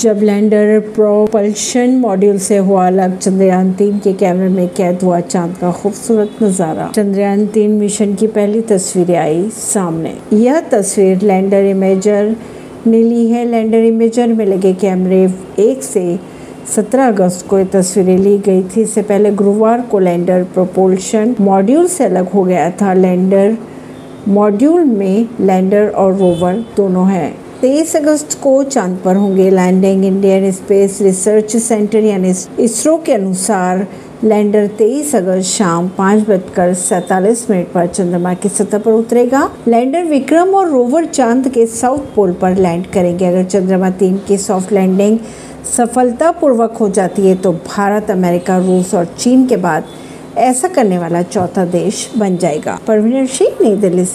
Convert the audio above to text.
जब lander propulsion module से हुआ अलग चंद्रयान तीन के कैमरे में कैद हुआ चाँद का खूबसूरत नज़ारा। चंद्रयान तीन मिशन की पहली तस्वीरें आई सामने। यह तस्वीर लैंडर इमेजर ने ली है। लैंडर इमेजर में लगे कैमरे एक से 17 अगस्त को ये तस्वीरें ली गई थी। इससे पहले गुरुवार को लैंडर प्रोपोल्शन मॉड्यूल से अलग हो गया था। लैंडर मॉड्यूल में लैंडर और रोवर दोनों हैं। तेईस अगस्त को चाँद पर होंगे landing Indian space research centre, यानी इसरो के अनुसार लैंडर 23 अगस्त शाम पाँच बजकर सैतालीस मिनट पर चंद्रमा की सतह पर उतरेगा। लैंडर विक्रम और रोवर चाँद के साउथ पोल पर लैंड करेंगे। अगर चंद्रमा तीन की सॉफ्ट लैंडिंग सफलतापूर्वक हो जाती है तो भारत, अमेरिका, रूस और चीन के बाद ऐसा करने वाला चौथा देश बन जाएगा। परवीन सिंह, नई दिल्ली से।